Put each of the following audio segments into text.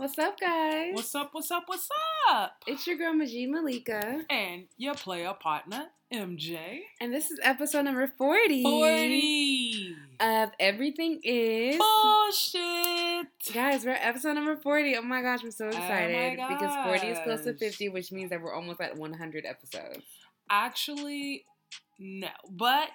What's up, guys? What's up? What's up? What's up? It's your girl Majid Malika, And your player partner, MJ. and this is episode number forty. 40. of everything is. Bullshit. Guys, we're at episode number forty. Oh my gosh, I'm so Oh excited because forty is close to fifty, which means that we're almost at one hundred episodes. Actually, no. But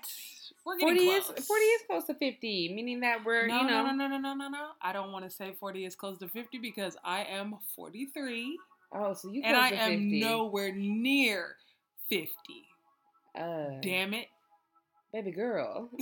we're getting Forty is close. forty is close to fifty, meaning that we're no, you know. no, no, no, no, no, no. I don't want to say 40 is close to 50 because I am 43 Oh, so you and I am nowhere near 50. Uh, Damn it. baby girl.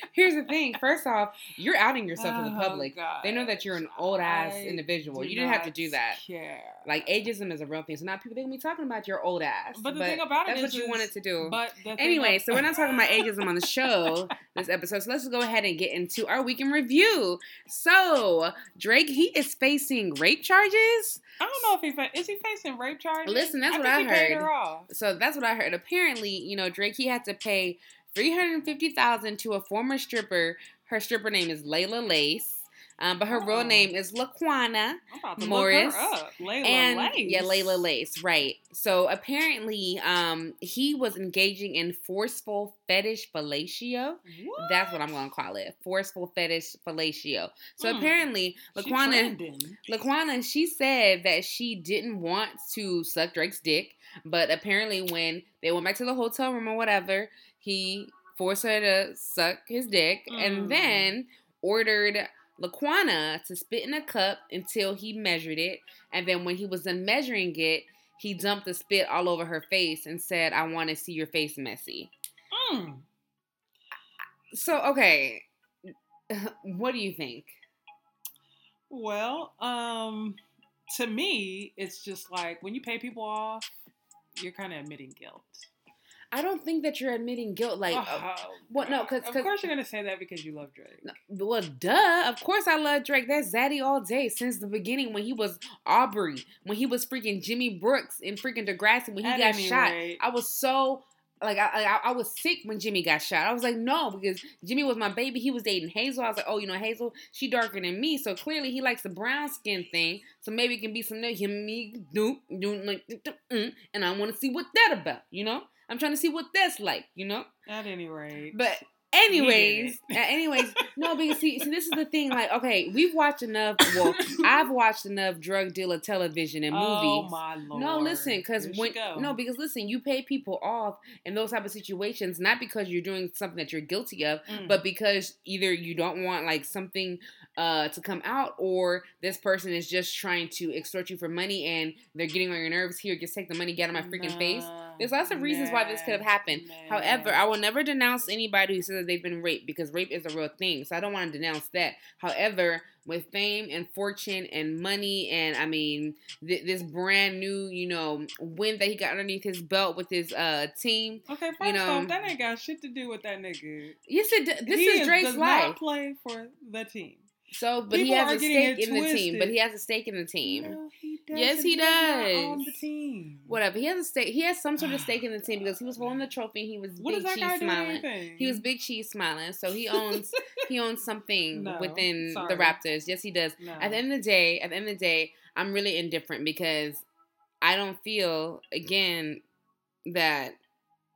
Here's the thing. First off, you're outing yourself to the Oh, public. They know that you're an old ass I individual. You didn't have to do that. Care. Like ageism is a real thing. So now people they're gonna be talking about your old ass. But the thing about it that's is- what you wanted to do. But Anyway, so we're not talking about ageism on the show this episode. So let's go ahead and get into our week in review. So Drake, he is facing rape charges. I don't know if he's fa- is he facing rape charges. Listen, that's what I he paid heard. So that's what I heard. Apparently, you know, Drake he had to pay three hundred fifty thousand to a former stripper. Her stripper name is Layla Lace. Um, but her real Oh. name is Laquana. I'm about to Morris, look her up. Layla and Lace. yeah, Layla Lace, right? So apparently, um, he was engaging in forceful fetish fellatio. What? That's what I'm gonna call it, forceful fetish fellatio. So Hmm. apparently, Laquana, trending. Laquana, she said that she didn't want to suck Drake's dick, but apparently when they went back to the hotel room or whatever, he forced her to suck his dick Mm. and then ordered Laquana to spit in a cup until he measured it, and then when he was done measuring it, he dumped the spit all over her face and said, "I want to see your face messy." Mm. So okay, what do you think? Well, um, to me, it's just like when you pay people off, you're kind of admitting guilt. I don't think that you're admitting guilt. Like, uh, oh, what- no, God. 'cause- of course you're gonna say that because you love Drake. No, Well, duh. Of course I love Drake. That's Zaddy all day since the beginning when he was Aubrey, when he was freaking Jimmy Brooks in freaking Degrassi when he At got shot. rate- I was so like I, I I was sick when Jimmy got shot. I was like, no, because Jimmy was my baby. He was dating Hazel. I was like, oh, you know, Hazel, she darker than me, so clearly he likes the brown skin thing. So maybe it can be something him me do do like mm, and I want to see what that about. You know, I'm trying to see what that's like. You know. At any rate, But anyways, anyways, no, because see, see, this is the thing. Like, okay, we've watched enough. Well, I've watched enough drug dealer television and movies. Oh my lord! No, listen, because when no, because listen, you pay people off in those type of situations not because you're doing something that you're guilty of, Mm. but because either you don't want like something uh to come out, or this person is just trying to extort you for money and they're getting on your nerves. Here, just take the money, get out of my freaking face. There's lots of reasons why this could have happened. nah. However, I will never denounce anybody who says that they've been raped because rape is a real thing. So I don't want to denounce that. However, with fame and fortune and money, and I mean th- this brand new, you know, win that he got underneath his belt with his uh team. Okay, first you know- off, that ain't got shit to do with that nigga. Yes, it, d- this He is Drake's does life. Not play for the team. So, but he has a stake in the team. But he has a stake in the team. No, he does. Yes, he does. On the team. Whatever. He has a stake. He has some sort of stake in the team because he was holding the trophy. He was What big cheese guy do with smiling. He was big cheese smiling. So he owns he owns something No, within sorry. the Raptors. Yes, he does. No. At the end of the day, at the end of the day, I'm really indifferent because I don't feel again that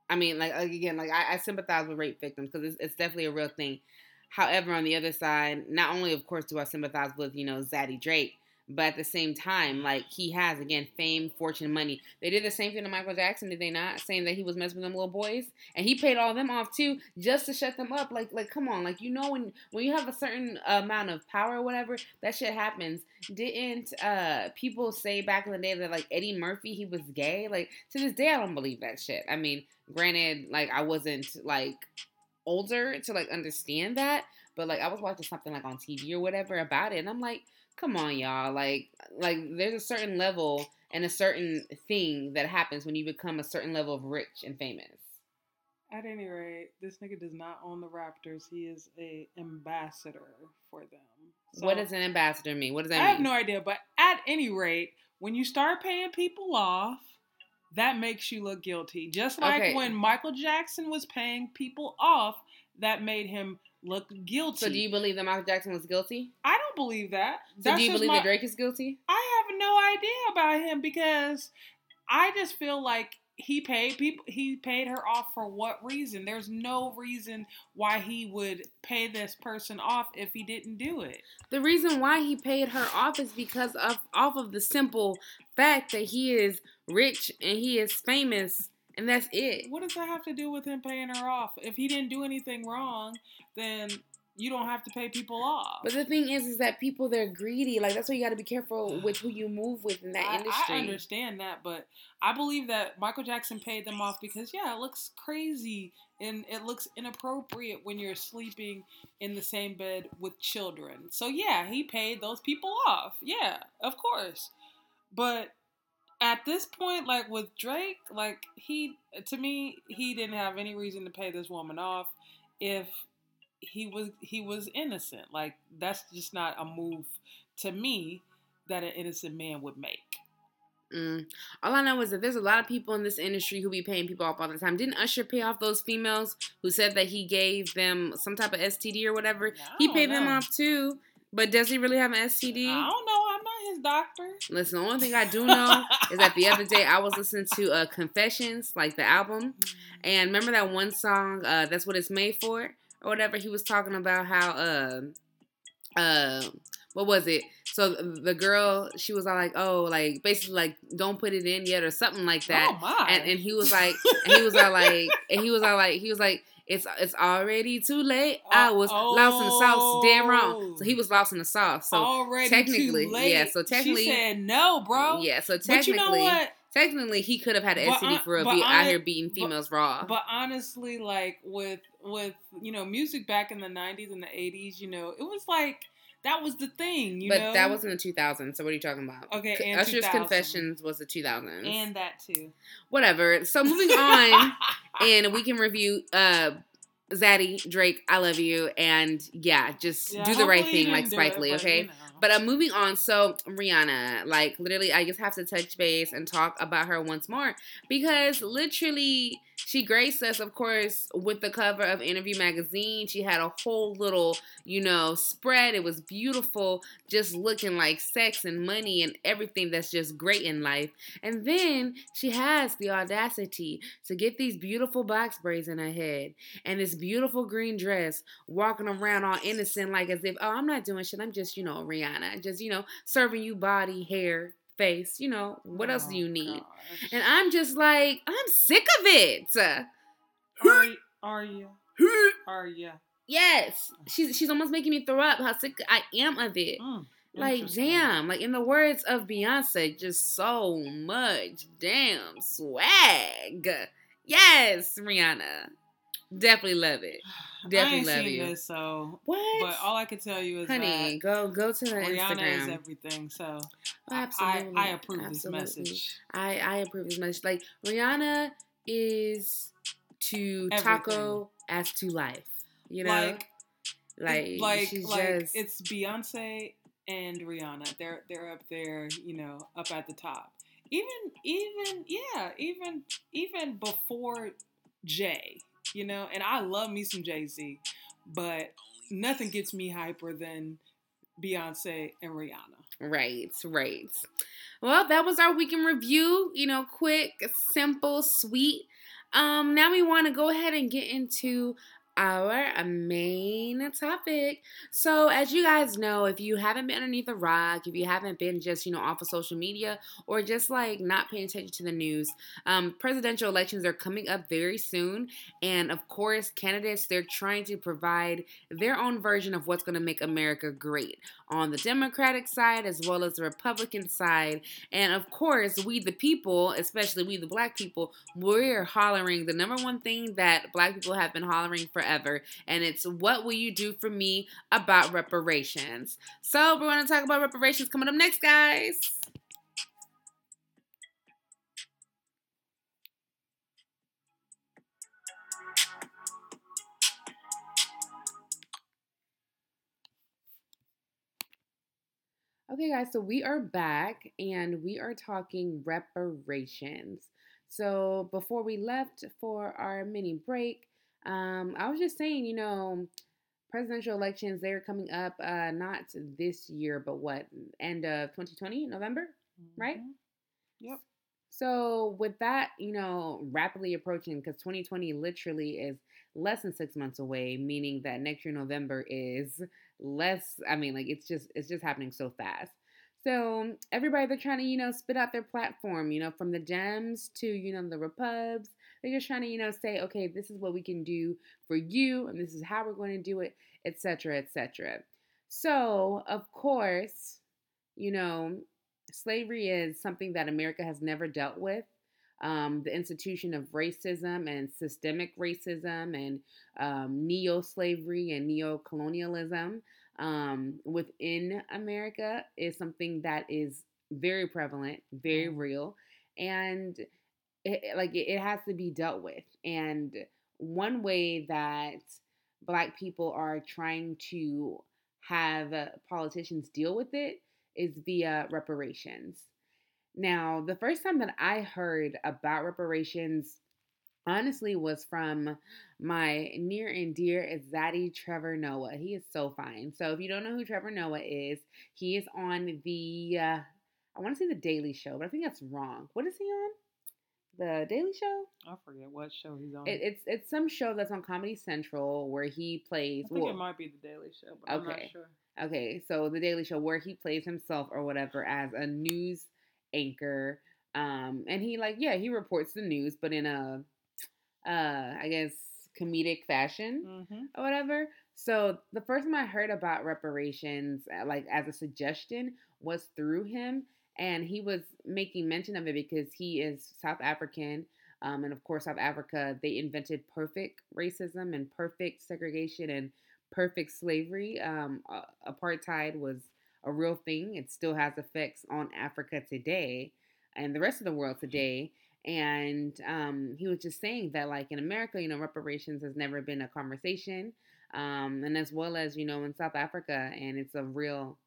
I mean, like like, again, like I, I sympathize with rape victims because it's, it's definitely a real thing. However, on the other side, not only of course do I sympathize with you know Zaddy Drake, but at the same time, like he has again fame, fortune, money. They did the same thing to Michael Jackson, did they not? Saying that he was messing with them little boys, and he paid all them off too, just to shut them up. Like, like come on, like you know when when you have a certain amount of power or whatever, that shit happens. Didn't uh people say back in the day that like Eddie Murphy he was gay? Like to this day, I don't believe that shit. I mean, granted, like I wasn't like older to like understand that, but like I was watching something like on TV or whatever about it, and I'm like, come on, y'all, like like there's a certain level and a certain thing that happens when you become a certain level of rich and famous. At any rate, this nigga does not own the Raptors. He is a ambassador for them. what does an ambassador mean? What does that I mean? I have no idea, but at any rate, when you start paying people off, that makes you look guilty. Just like Okay. when Michael Jackson was paying people off, that made him look guilty. So do you believe that Michael Jackson was guilty? I don't believe that. So That's do you believe my- that Drake is guilty? I have no idea about him because I just feel like he paid people he paid her off for what reason? There's no reason why he would pay this person off if he didn't do it. The reason why he paid her off is because of off of the simple fact that he is rich and he is famous, and that's it. What does that have to do with him paying her off? If he didn't do anything wrong, then you don't have to pay people off. But the thing is, is that people they're greedy. Like that's why you got to be careful with who you move with in that I, industry. I understand that, but I believe that Michael Jackson paid them off because yeah, it looks crazy and it looks inappropriate when you're sleeping in the same bed with children. So yeah, he paid those people off. Yeah, of course. But at this point, like with Drake, like he to me, he didn't have any reason to pay this woman off if he was he was innocent. Like that's just not a move to me that an innocent man would make. Mm. All I know is that there's a lot of people in this industry who be paying people off all the time. Didn't Usher pay off those females who said that he gave them some type of STD or whatever? He paid them off too. But does he really have an STD? I don't know. His doctor. Listen, the only thing I do know is that the other day I was listening to uh, Confessions, like the album, and remember that one song, uh, "That's What It's Made For" or whatever. He was talking about how, uh, uh, what was it? So the girl, she was all like, "Oh, like basically like don't put it in yet" or something like that. oh my! And and he was like, and he was all like, and he was all like, he was like. It's it's already too late. I oh, was lost in the sauce. Damn wrong. So he oh. was lost in the sauce. So already technically- too late. yeah, so technically- she said no, bro. yeah. So but technically, you know technically he could have had an STD for real. but Be out here beating but- females raw. But honestly, like with with you know music back in the '90s and the '80s, you know, it was like that was the thing. You but know, that was in the 2000s. So what are you talking about? Okay, and Usher's 2000. Confessions was the 2000s. and that too. Whatever. So moving on, and we can review uh Zaddy Drake. I love you, and yeah, just Yeah, do the right thing like Spike it, Lee. but, Okay. you know. But uh, moving on, so Rihanna, like literally, I just have to touch base and talk about her once more because literally she graced us, of course, with the cover of Interview magazine. She had a whole little, you know, spread. It was beautiful, just looking like sex and money and everything that's just great in life. And then she has the audacity to get these beautiful box braids in her head and this beautiful green dress, walking around all innocent, like as if, oh, I'm not doing shit. I'm just, you know, Rihanna, just, you know, serving you body, hair, face. You know, what else do Oh, you need? gosh. And I'm just like, I'm sick of it. are, are you? Are you? yes, she's she's almost making me throw up. How sick I am of it. Mm, Like, damn, like in the words of Beyonce, just so much damn swag. Yes, Rihanna. Definitely love it. Definitely love you. this, so What? but all I can tell you is Honey, go go to the Rihanna Instagram. is everything. So Oh, absolutely. I, I approve absolutely. this message. I I approve this message. Like Rihanna is to taco as to life. You know, Like, like, like, she's like just it's Beyonce and Rihanna. They're they're up there, you know, up at the top. Even even yeah, even even before Jay, you know. And I love me some Jay Z, but nothing gets me hyper than Beyonce and Rihanna. right, right. Well, that was our weekend review. You know, quick, simple, sweet. Um, now we want to go ahead and get into our main topic. So, as you guys know, if you haven't been underneath a rock, if you haven't been just, you know, off of social media or just like not paying attention to the news, um, presidential elections are coming up very soon. And of course, candidates, they're trying to provide their own version of what's going to make America great on the Democratic side as well as the Republican side. And of course, we the people, especially we the black people, we're hollering the number one thing that black people have been hollering forever, and it's what will you do for me about reparations? So we're going to talk about reparations coming up next, guys. Okay, guys, so we are back and we are talking reparations. So, before we left for our mini break, Um, I was just saying, you know, presidential elections they're coming up uh not this year but what end of 2020 november mm-hmm. right yep. So with that you know rapidly approaching because 2020 literally is less than six months away meaning that next year november is less i mean like it's just it's just happening so fast. So everybody they're trying to you know spit out their platform you know from the dems to you know the repubs they're just trying to, you know, say, okay, this is what we can do for you, and this is how we're going to do it, etc., etc. So, of course, you know, slavery is something that America has never dealt with. Um, the institution of racism and systemic racism and um, neo slavery and neo colonialism um, within America is something that is very prevalent, very real. And it, like it, has to be dealt with. And one way that black people are trying to have politicians deal with it is via reparations. Now, the first time that I heard about reparations honestly was from my near and dear Zaddy Trevor Noah. He is so fine. So if you don't know who Trevor Noah is, he is on the uh, I want to say the Daily Show, but I think that's wrong. What is he on? The Daily Show. I forget what show he's on. It, it's it's some show that's on Comedy Central where he plays. I think well, it might be the Daily Show, but okay. I'm not sure. Okay, so the Daily Show where he plays himself or whatever as a news anchor, um, and he like yeah he reports the news, but in a, uh, I guess comedic fashion mm-hmm. or whatever. So the first time I heard about reparations, uh, like as a suggestion, was through him and he was making mention of it because he is South African. Um, and of course, South Africa, they invented perfect racism and perfect segregation and perfect slavery. Um, uh, apartheid was a real thing. It still has effects on Africa today and the rest of the world today. And um, he was just saying that, like in America, you know, reparations has never been a conversation. Um, and as well as, you know, in South Africa, and it's a real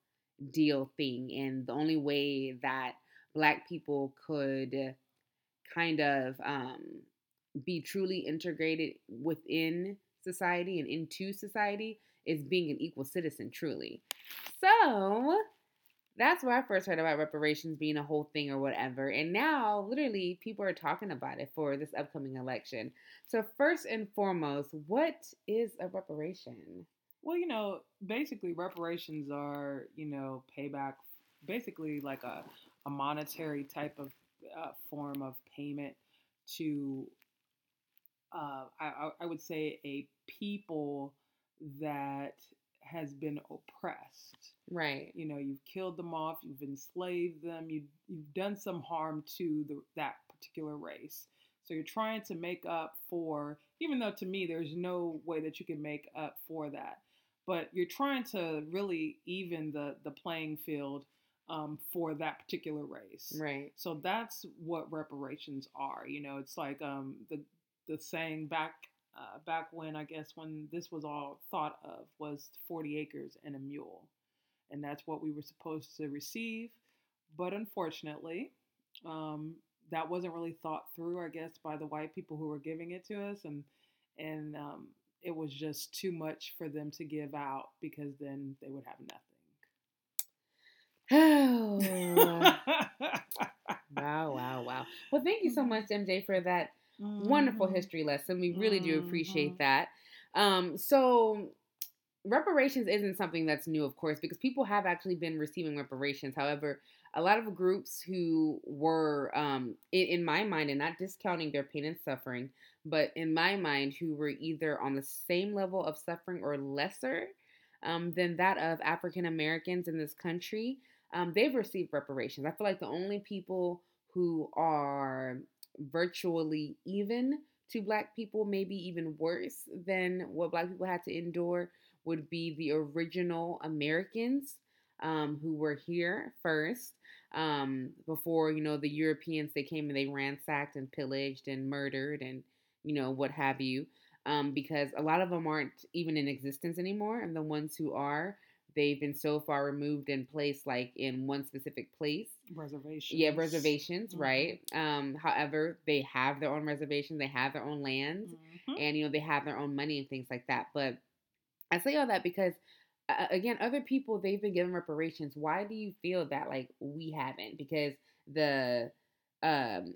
deal thing. And the only way that Black people could kind of um, be truly integrated within society and into society is being an equal citizen, truly. So that's where I first heard about reparations being a whole thing or whatever. And now, literally, people are talking about it for this upcoming election. So, first and foremost, what is a reparation? Well, you know, basically reparations are, you know, payback, basically like a, a monetary type of uh, form of payment to, uh, I, I would say, a people that has been oppressed. Right. You know, you've killed them off, you've enslaved them, you, you've done some harm to the, that particular race. So you're trying to make up for, even though to me there's no way that you can make up for that but you're trying to really even the the playing field um, for that particular race. Right. So that's what reparations are. You know, it's like um, the the saying back uh, back when I guess when this was all thought of was 40 acres and a mule, and that's what we were supposed to receive. But unfortunately, um, that wasn't really thought through, I guess, by the white people who were giving it to us, and and um, it was just too much for them to give out because then they would have nothing. Oh. wow, wow, wow. Well, thank you so much, MJ, for that mm-hmm. wonderful history lesson. We really mm-hmm. do appreciate that. Um, so, reparations isn't something that's new, of course, because people have actually been receiving reparations. However, a lot of groups who were, um, in, in my mind, and not discounting their pain and suffering, but in my mind, who were either on the same level of suffering or lesser um, than that of African Americans in this country, um, they've received reparations. I feel like the only people who are virtually even to Black people, maybe even worse than what Black people had to endure, would be the original Americans um, who were here first um, before you know the Europeans they came and they ransacked and pillaged and murdered and you know, what have you, um, because a lot of them aren't even in existence anymore. And the ones who are, they've been so far removed and placed like in one specific place reservations. Yeah, reservations, Mhm. right? Um, however, they have their own reservations, they have their own lands, Mhm. and you know they have their own money and things like that. But I say all that because uh, again, other people they've been given reparations. Why do you feel that like we haven't? Because the um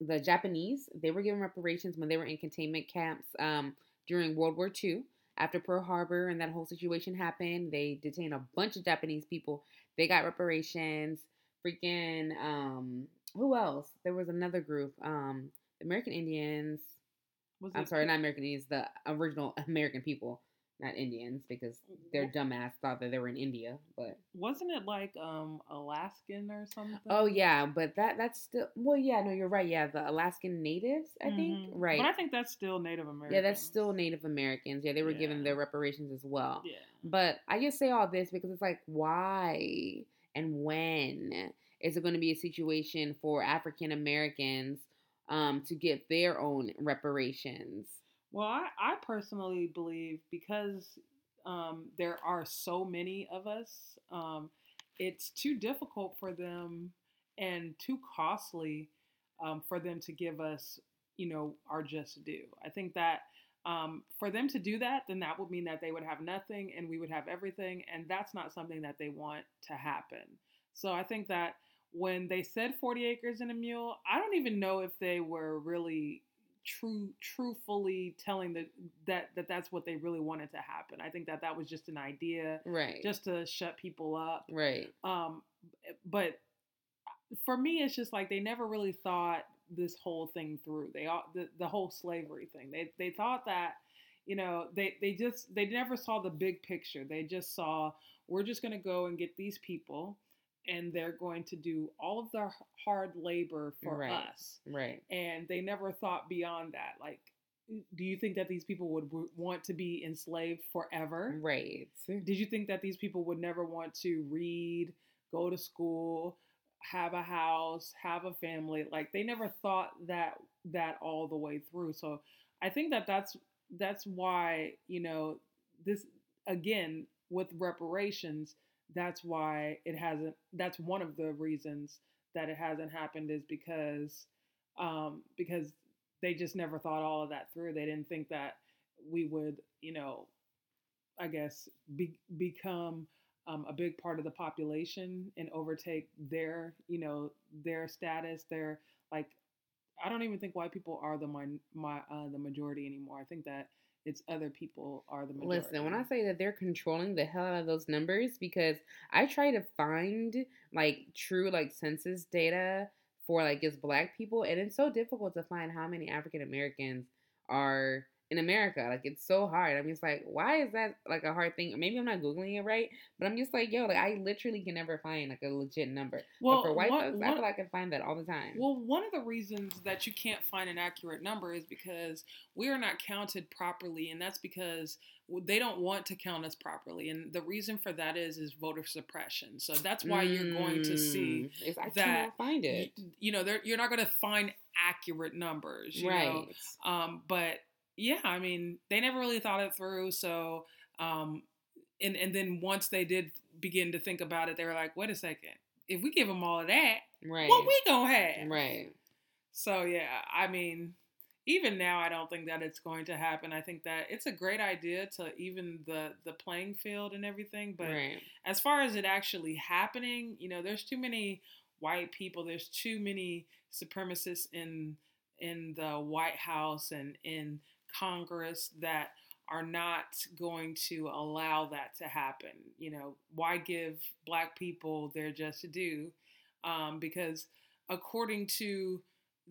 the Japanese they were given reparations when they were in containment camps um during World War II. After Pearl Harbor and that whole situation happened, they detained a bunch of Japanese people. They got reparations. Freaking um who else? There was another group. Um American Indians. Was I'm sorry, not American Indians, the original American people, not Indians, because their dumbass thought that they were in India. But Wasn't it like um Alaskan or something? oh yeah, but that that's still well, yeah, no, you're right. Yeah, the Alaskan natives, I think, Mhm. right? But I think that's still Native American. yeah, that's still Native Americans. Yeah, they were given their reparations as well. Yeah. But I just say all this because it's like, why and when is it going to be a situation for African Americans um, to get their own reparations? Well, I, I personally believe because um, there are so many of us, um, it's too difficult for them and too costly um, for them to give us, you know, our just due. I think that um, for them to do that, then that would mean that they would have nothing and we would have everything, and that's not something that they want to happen. So I think that when they said 40 acres and a mule, I don't even know if they were really true truthfully telling the, that that that's what they really wanted to happen. I think that that was just an idea Right. just to shut people up. right. Um but for me it's just like they never really thought this whole thing through. They all the, the whole slavery thing. They they thought that you know, they they just they never saw the big picture. They just saw we're just going to go and get these people and they're going to do all of their hard labor for Right. us Right. and they never thought beyond that. Like, do you think that these people would w- want to be enslaved forever? Right. Did you think that these people would never want to read, go to school, have a house, have a family? Like, they never thought that that all the way through. So, I think that that's that's why you know this again with reparations. That's why it hasn't. That's one of the reasons that it hasn't happened is because um, because they just never thought all of that through. They didn't think that we would, you know, I guess, be, become um, a big part of the population and overtake their, you know, their status. Their like, I don't even think white people are the min- my uh, the majority anymore. I think that it's other people are the majority. Listen, when I say that they're controlling the hell out of those numbers, because I try to find like true like census data for like just black people, and it's so difficult to find how many African Americans are in America. Like it's so hard. I'm just like, why is that like a hard thing? Maybe I'm not googling it right, but I'm just like, yo, like I literally can never find like a legit number. well, but for white folks, I feel like I can find that all the time. Well, one of the reasons that you can't find an accurate number is because we are not counted properly, and that's because they don't want to count us properly. And the reason for that is is voter suppression. So that's why you're going to see, Mm, that find it. you, you know you're not going to find accurate numbers, you right. know. Um, but yeah, I mean, they never really thought it through. So, um, and and then once they did begin to think about it, they were like, wait a second, if we give them all of that, Right. what we gonna have? right. So yeah, I mean, even now, I don't think that it's going to happen. I think that it's a great idea to even the the playing field and everything, but right. as far as it actually happening, you know, there's too many white people. There's too many supremacists in in the White House and in Congress that are not going to allow that to happen. You know, why give black people their just due? Um, because according to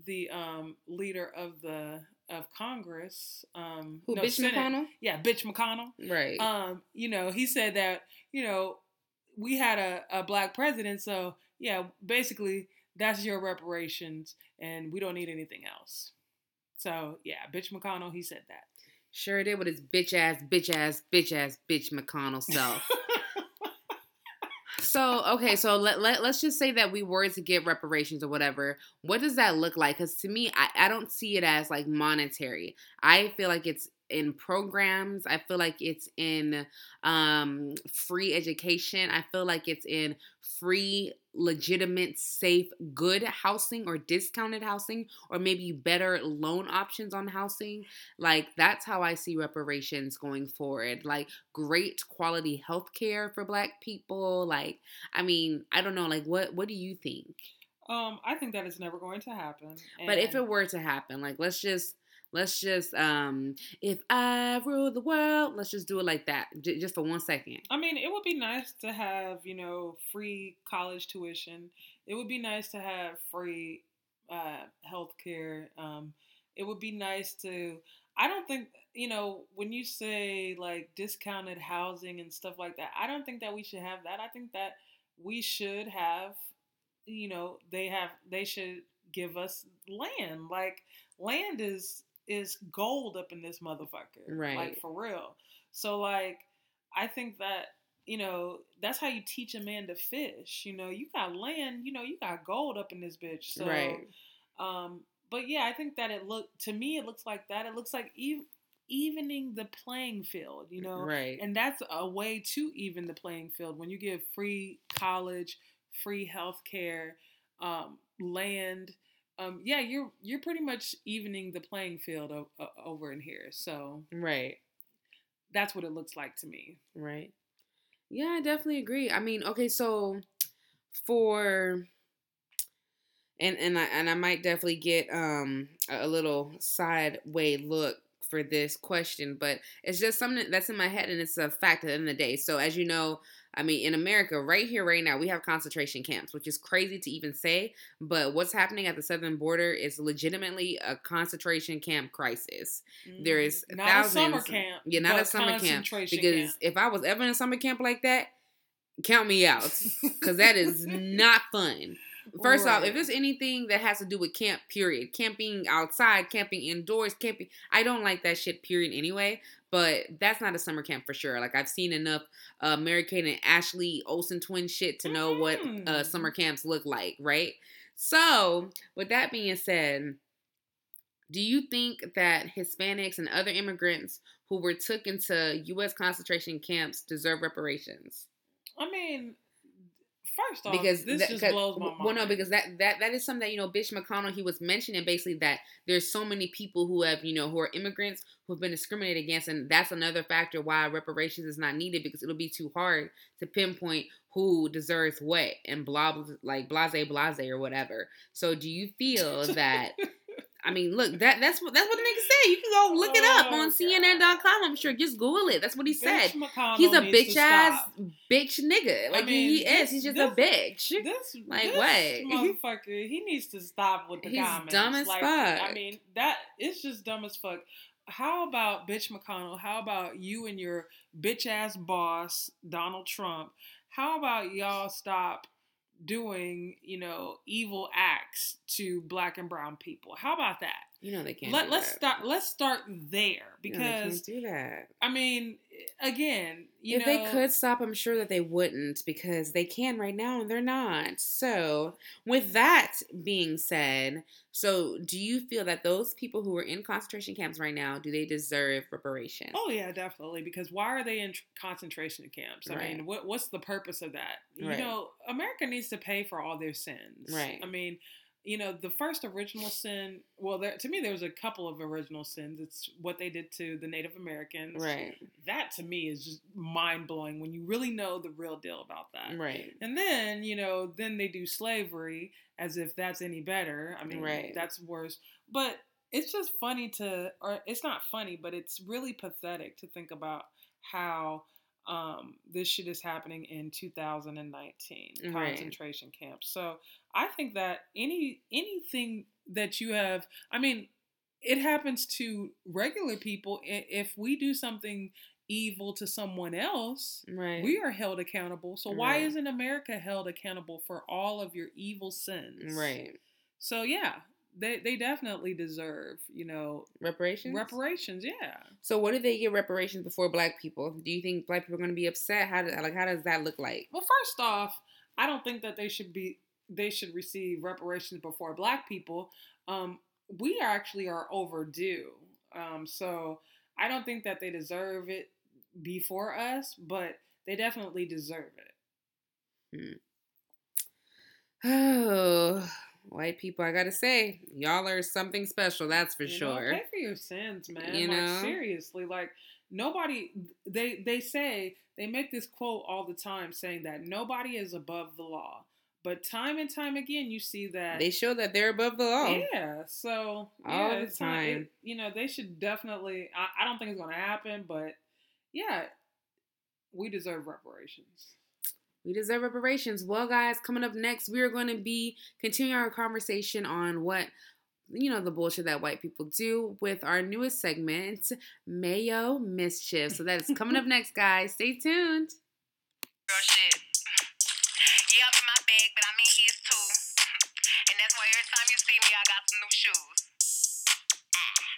the um, leader of the of Congress, um, Who, no, Bitch Senate- McConnell? yeah, bitch McConnell Right. um, you know, he said that, you know, we had a, a black president, so yeah, basically that's your reparations and we don't need anything else. So yeah, bitch McConnell, he said that. Sure did with his bitch ass, bitch ass, bitch ass, bitch McConnell self. so okay, so let, let let's just say that we were to get reparations or whatever. What does that look like? Because to me, I, I don't see it as like monetary. I feel like it's in programs. I feel like it's in um, free education. I feel like it's in free, legitimate, safe, good housing or discounted housing, or maybe better loan options on housing. Like that's how I see reparations going forward. Like great quality health care for Black people. Like I mean, I don't know. Like what what do you think? Um, I think that is never going to happen. But if it were to happen, like let's just let's just um if I rule the world, let's just do it like that, j- just for one second. I mean, it would be nice to have you know free college tuition. It would be nice to have free uh, health care. Um, it would be nice to. I don't think you know when you say like discounted housing and stuff like that. I don't think that we should have that. I think that we should have you know they have they should give us land like land is is gold up in this motherfucker Right. like for real so like i think that you know that's how you teach a man to fish you know you got land you know you got gold up in this bitch so right. um but yeah i think that it look to me it looks like that it looks like ev- evening the playing field you know Right. and that's a way to even the playing field when you give free college, free health care, um, land. Um, yeah, you're you're pretty much evening the playing field o- o- over in here. So right. that's what it looks like to me. Right. Yeah, I definitely agree. I mean, okay, so for and and I and I might definitely get um a little side way look for this question, but it's just something that's in my head and it's a fact at the end of the day. So as you know, I mean in America, right here, right now, we have concentration camps, which is crazy to even say, but what's happening at the southern border is legitimately a concentration camp crisis. There is Mm, not a summer thousands- camp. Yeah, not a summer camp. Because camp. if I was ever in a summer camp like that, count me out. Because that is not fun. First off, if there's anything that has to do with camp, period, camping outside, camping indoors, camping, I don't like that shit, period, anyway. But that's not a summer camp for sure. Like I've seen enough uh, Mary Kate and Ashley Olsen twin shit to know what uh, Mm. summer camps look like, right? So, with that being said, do you think that Hispanics and other immigrants who were took into U.S. concentration camps deserve reparations? I mean, first off, because this that, just blows my mind. well, no, because that that that is something that you know, Bitch McConnell he was mentioning basically that there's so many people who have you know who are immigrants who have been discriminated against, and that's another factor why reparations is not needed because it'll be too hard to pinpoint who deserves what and blah blah like blase blase or whatever. So do you feel that? I mean, look that that's what that's what the nigga said. You can go look it up Oh, on. CNN.com. I'm sure. Just Google it. That's what he said. McConnell He's a bitch ass stop. bitch nigga. Like he- mean, he this- is. He's just this- a bitch. This Like, this what? motherfucker, he needs to stop with the He's comments. dumb as like, fuck. I mean, that it's just dumb as fuck. How about bitch McConnell? How about you and your bitch ass boss Donald Trump? How about y'all stop doing, you know, evil acts to black and brown people? How about that? You know they can't. Let, that. start. Let's start there You know because do that. I mean, again, you if know, they could stop, I'm sure that they wouldn't because they can right now and they're not. So, with that being said, so do you feel that those people who are in concentration camps right now do they deserve reparation? Oh yeah, definitely. Because why are they in tr- concentration camps? I Right. mean, what what's the purpose of that? You Right. know, America needs to pay for all their sins. Right. I mean, you know, the first original sin. Well, there, to me, there was a couple of original sins. It's what they did to the Native Americans. Right. That to me is just mind blowing when you really know the real deal about that. Right. And then, you know, then they do slavery as if that's any better. I mean, Right. that's worse. But it's just funny to, or it's not funny, but it's really pathetic to think about how um, this shit is happening in 2019 Right. concentration camps. So I think that any anything that you have, I mean, it happens to regular people. If we do something evil to someone else, Right. we are held accountable. So why Right. isn't America held accountable for all of your evil sins? right. So yeah, they they definitely deserve, you know, Reparations. reparations. Yeah. so, what do they get reparations before Black people? Do you think Black people are going to be upset? How do, like how does that look like? Well, first off, I don't think that they should be they should receive reparations before black people. Um, we actually are overdue. Um, so I don't think that they deserve it before us, but they definitely deserve it. Hmm. Oh, white people, I gotta say, y'all are something special. That's for You sure. Know, pay for your sins, man. You like know? seriously, like nobody. They they say they make this quote all the time, saying that nobody is above the law. But time and time again, you see that They show that they're above the law. Yeah, so All yeah, the it's not- time. it- you know, they should definitely. I, I don't think it's going to happen, but yeah, we deserve reparations. We deserve reparations. Well, guys, coming up next, we are going to be continuing our conversation on what you know the bullshit that white people do with our newest segment, Mayo Mischief. So that is coming up next, guys. Stay tuned. Girl, shit. Yeah, I'm in my bag, but I'm in his too. and that's why every time you see me, I got some new shoes. Ah.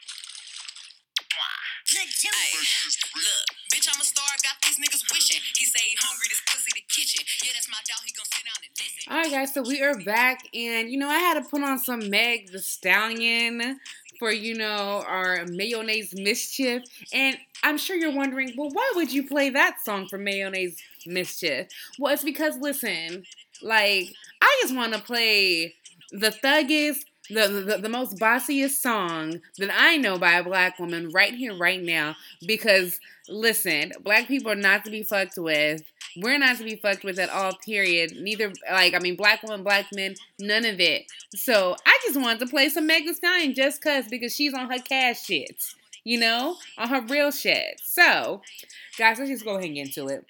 Look, look, bitch, I'm a star. Got these niggas wishing. He say he hungry, this pussy the kitchen. Yeah, that's my dog. He gonna sit down and listen. All right, guys. So we are back, and you know I had to put on some Meg Thee Stallion for you know our mayonnaise mischief, and I'm sure you're wondering, well, why would you play that song for mayonnaise mischief? Well, it's because listen, like I just want to play the thuggest. The, the, the most bossiest song that I know by a black woman right here, right now. Because, listen, black people are not to be fucked with. We're not to be fucked with at all, period. Neither, like, I mean, black women, black men, none of it. So I just wanted to play some Meg Thee Stallion just cause, because she's on her cash shit, you know, on her real shit. So, guys, let's just go ahead and get into it.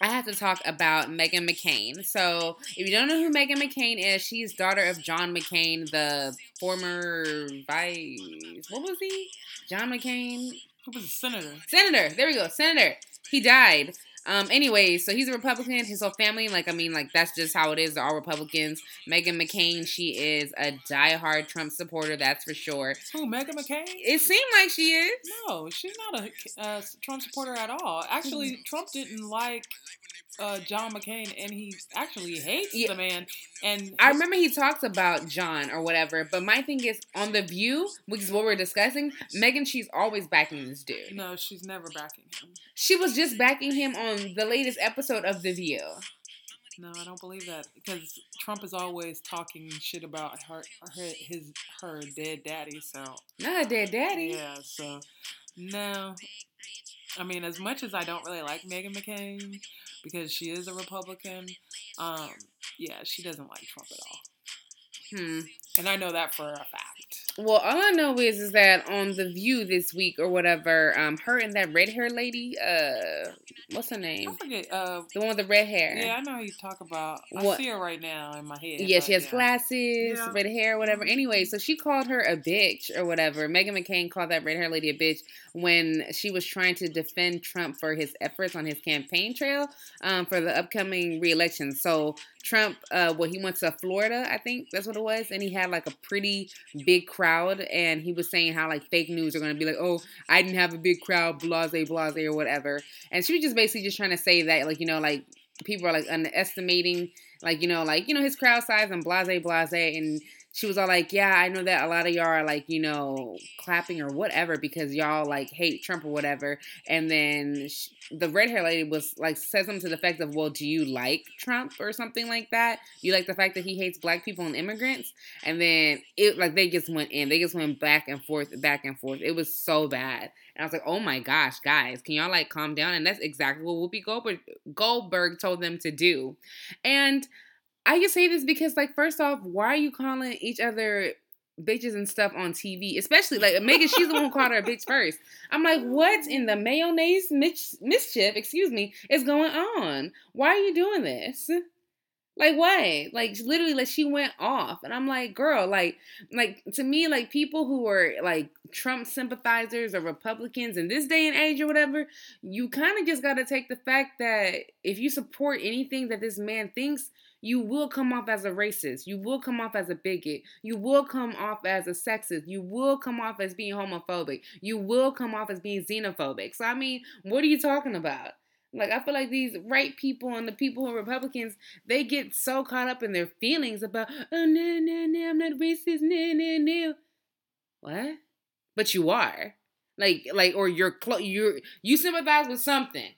I have to talk about Meghan McCain. So, if you don't know who Meghan McCain is, she's daughter of John McCain, the former vice. What was he? John McCain, Who was a senator? Senator. There we go. Senator. He died. Um, anyway, so he's a Republican. His whole family, like, I mean, like, that's just how it is. They're all Republicans. Meghan McCain, she is a diehard Trump supporter, that's for sure. Who? Meghan McCain? It seemed like she is. No, she's not a uh, Trump supporter at all. Actually, Trump didn't like uh, John McCain, and he actually hates Yeah. the man. And I remember he talks about John or whatever, but my thing is on The View, which is what we're discussing, Meghan, she's always backing this dude. no, she's never backing him. She was just backing him on the latest episode of The View. No, I don't believe that because Trump is always talking shit about her, her his, her dead daddy. So Not a dead daddy. yeah, so no. I mean, as much as I don't really like Meghan McCain because she is a Republican, um, yeah, she doesn't like Trump at all, Hmm. and I know that for a fact. Well, all I know is is that on the View this week or whatever, um, her and that red hair lady, uh, what's her I name? forget. Uh, The one with the red hair. yeah, I know who you talk about. I see her right now in my head. Yeah, she has yeah. glasses, Yeah. red hair, whatever. Anyway, so she called her a bitch or whatever. Meghan McCain called that red hair lady a bitch when she was trying to defend Trump for his efforts on his campaign trail um, for the upcoming reelection. So Trump, uh, well, he went to Florida, I think that's what it was, and he had like a pretty big crowd, and he was saying how like fake news are gonna be like, oh, I didn't have a big crowd, blase, blase, or whatever. And she was just basically just trying to say that, like, you know, like people are like underestimating like you know like you know his crowd size and blase blase and she was all like yeah i know that a lot of y'all are like you know clapping or whatever because y'all like hate trump or whatever. And then sh the red hair lady was like said something to the effect of well do you like trump or something like that? You like the fact that he hates black people and immigrants? And then it like they just went in. They just went back and forth back and forth. It was so bad. And I was like, oh my gosh, guys, can y'all like calm down? And that's exactly what Whoopi Goldberg, Goldberg told them to do. And I just say this because, like, first off, why are you calling each other bitches and stuff on TV? Especially like Meghan, she's the one who called her a bitch first. I'm like, what in the mayonnaise mis- mischief, excuse me, is going on? Why are you doing this? Like what? Like literally, like she went off, and I'm like, girl, like, like to me, like people who are like Trump sympathizers or Republicans in this day and age or whatever, you kind of just got to take the fact that if you support anything that this man thinks, you will come off as a racist. You will come off as a bigot. You will come off as a sexist. You will come off as being homophobic. You will come off as being xenophobic. So I mean, what are you talking about? Like I feel like these right people and the people who are Republicans, they get so caught up in their feelings about oh no no no I'm not racist no no no. What? But you are. Like like or you're close you're you sympathize with something.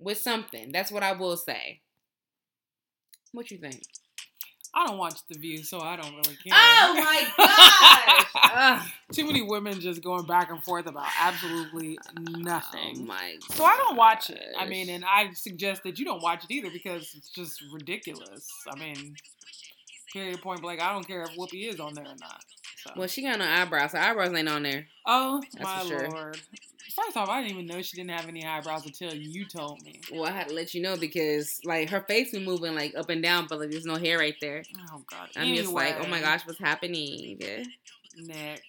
With something. That's what I will say. What you think? I don't watch The View, so I don't really care. Oh my gosh! Too many women just going back and forth about absolutely nothing. Oh my So I don't watch it. I mean, and I suggest that you don't watch it either because it's just ridiculous. I mean, period, point blank. I don't care if Whoopi is on there or not. So. Well, she got no eyebrows. So eyebrows ain't on there. oh That's my for sure. lord! First off, I didn't even know she didn't have any eyebrows until you told me. Well, I had to let you know because like her face be moving like up and down, but like there's no hair right there. Oh god! I'm just like, oh my gosh, what's happening? Next.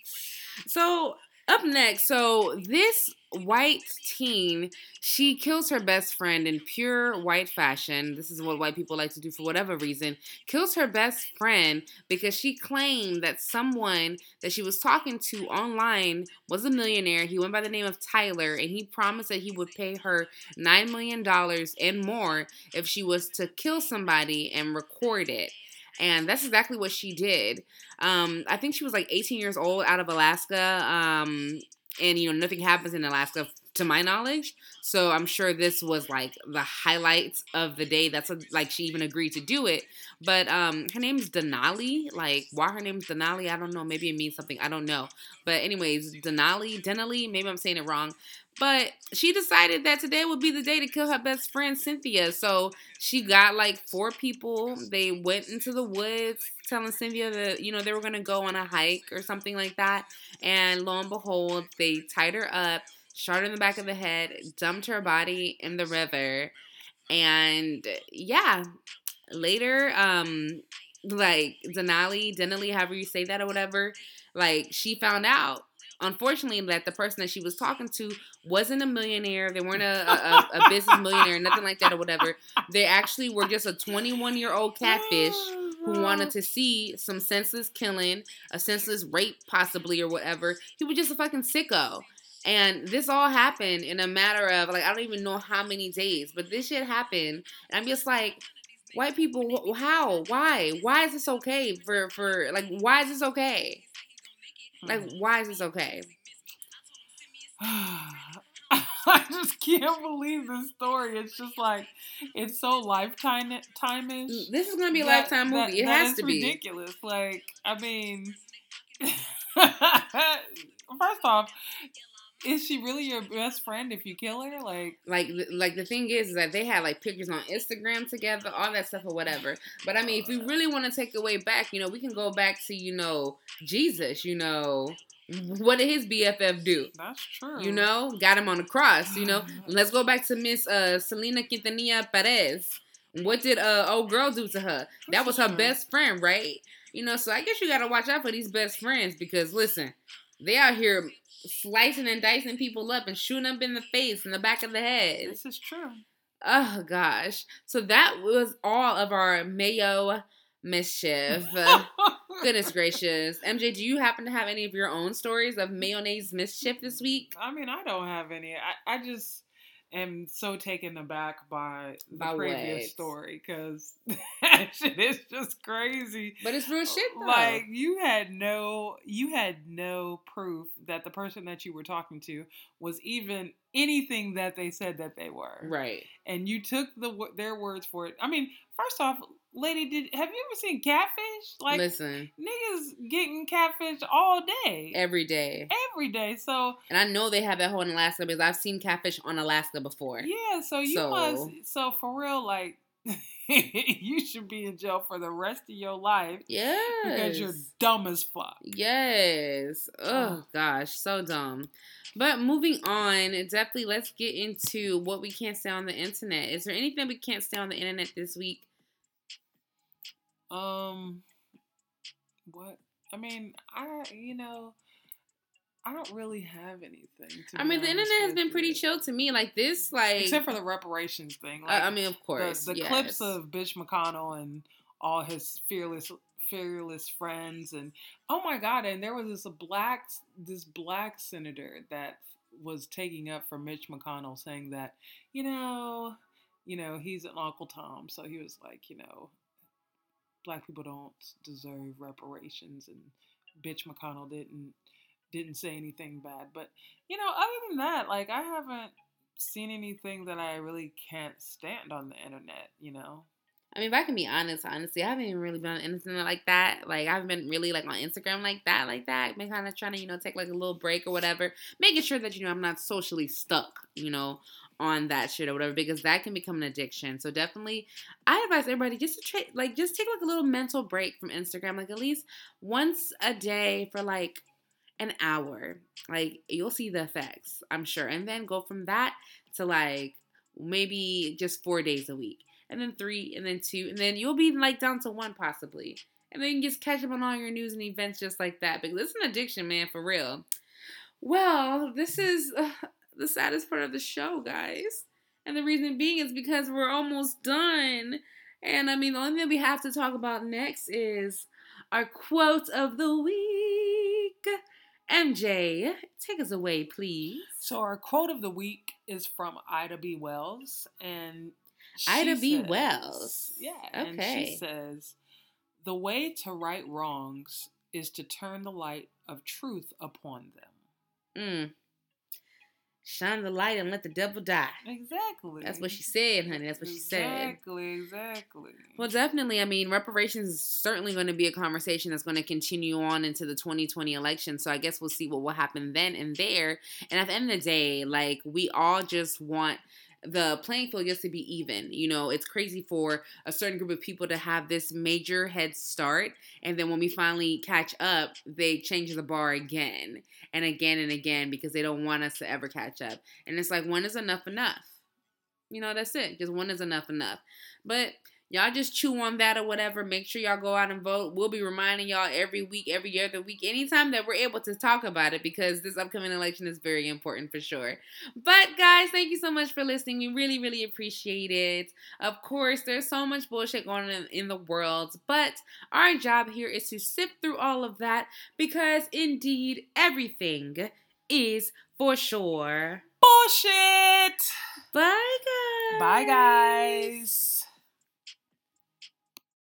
So up next, so this white teen, she kills her best friend in pure white fashion. This is what white people like to do for whatever reason. Kills her best friend because she claimed that someone that she was talking to online was a millionaire. He went by the name of Tyler, and he promised that he would pay her nine million dollars and more if she was to kill somebody and record it. And that's exactly what she did. Um, I think she was like 18 years old out of Alaska. Um, and you know, nothing happens in Alaska to my knowledge. So I'm sure this was like the highlights of the day. That's what, like she even agreed to do it. But um, her name's Denali. Like why her name's Denali, I don't know. Maybe it means something. I don't know. But anyways, Denali, Denali. Maybe I'm saying it wrong. But she decided that today would be the day to kill her best friend Cynthia. So she got like four people. They went into the woods telling Cynthia that, you know, they were to go on a hike or something like that. And lo and behold, they tied her up, shot her in the back of the head, dumped her body in the river. And yeah, later, um, like Denali, Denali, however you say that or whatever, like she found out unfortunately that the person that she was talking to wasn't a millionaire they weren't a, a, a- business millionaire nothing like that or whatever they actually were just a 21 year old catfish who wanted to see some senseless killing a senseless rape possibly or whatever he was just a fucking sicko and this all happened in a matter of like i don't even know how many days but this shit happened and i'm just like white people how why why is this okay for for like why is this okay like hmm. why is this okay I just can't believe this story. It's just like it's so lifetime time-ish. This is gonna be a that- lifetime that- movie. it that has to be. ridiculous. Like, I mean, first off, is she really your best friend if you kill her? Like, Like, like the thing is, is that they had like pictures on Instagram together, all that stuff or whatever. But I mean, if we really want to take it way back, you know, we can go back to you know Jesus. You know, what did his BFF do? that's true. You know, got him on the cross. You know, let's go back to Miss uh, Selena Quintanilla Perez. What did uh old girl do to her? That was her best friend, right? You know, so I guess you gotta watch out for these best friends because listen, they out here slicing and dicing people up and shooting them in the face and the back of the head. this is true. Oh gosh. So that was all of our Mayo mischief. Goodness gracious. MJ, do you happen to have any of your own stories of mayonnaise mischief this week? I mean, I don't have any. I, I just am so taken aback by the By previous what? story because that shit is just crazy. But it's real shit though. Like you had no, you had no proof that the person that you were talking to was even anything that they said that they were, right. and you took the their words for it. I mean, first off, lady, did have you ever seen catfish? Like Listen, niggas getting catfish all day, every day. every day. So And I know they have that whole in Alaska because I've seen catfish on Alaska before. Yeah, so you So- must. So for real, like you should be in jail for the rest of your life Yes. because you're dumb as fuck. Yes. Oh gosh, so dumb. But moving on, definitely let's get into what we can't say on the internet. Is there anything we can't say on the internet this week? Um, what? I mean, I you know, I don't really have anything. To I mean, the internet has been pretty chill to me. Like this, like except for the reparations thing. uh, I mean, of the, course, the yes. clips of Bitch McConnell and all his fearless fearless friends and oh my god and there was this black this black senator that was taking up for Mitch McConnell saying that you know you know he's an Uncle Tom so he was like you know black people don't deserve reparations and Bitch McConnell didn't didn't say anything bad. But you know, other than that, like I haven't seen anything that I really can't stand on the internet. You know. I mean, if I can be honest, honestly, I haven't even really been on anything like that. Like, I haven't been really like on Instagram like that, like that. Been kind of trying to, you know, take like a little break or whatever, making sure that you know I'm not socially stuck, you know, on that shit or whatever, because that can become an addiction. So definitely, I advise everybody just to try, like, just take like a little mental break from Instagram, like at least once a day for like an hour. Like, you'll see the effects, I'm sure, and then go from that to like maybe just four days a week and then three, and then two, and then you'll be like down to one possibly. And then you can just catch up on all your news and events just like that. Because it's an addiction, man, for real. Well, this is the saddest part of the show, guys. And the reason being is because we're almost done. And I mean, the only thing we have to talk about next is our quote of the week. MJ, take us away, please. So, our quote of the week is from Ida B. Wells, and Ida B. Says, Wells. Yeah. Okay. And she says, the way to right wrongs is to turn the light of truth upon them. Mm. Shine the light and let the devil die. Exactly. That's what she said, honey. That's what exactly, she said. Exactly, exactly. Well, definitely. I mean, reparations is certainly going to be a conversation that's going to continue on into the 2020 election. So I guess we'll see what will happen then and there. And at the end of the day, like, we all just want the playing field just to be even. You know, it's crazy for a certain group of people to have this major head start, and then when we finally catch up, they change the bar again and again and again because they don't want us to ever catch up. And it's like, when is enough enough? You know, that's it. Just one is enough enough. But y'all just chew on that or whatever. Make sure y'all go out and vote. We'll be reminding y'all every week, every other week, anytime that we're able to talk about it because this upcoming election is very important for sure. But guys, thank you so much for listening. We really, really appreciate it. Of course, there's so much bullshit going on in, in the world, but our job here is to sift through all of that because indeed everything is for sure bullshit. Bye guys. Bye guys.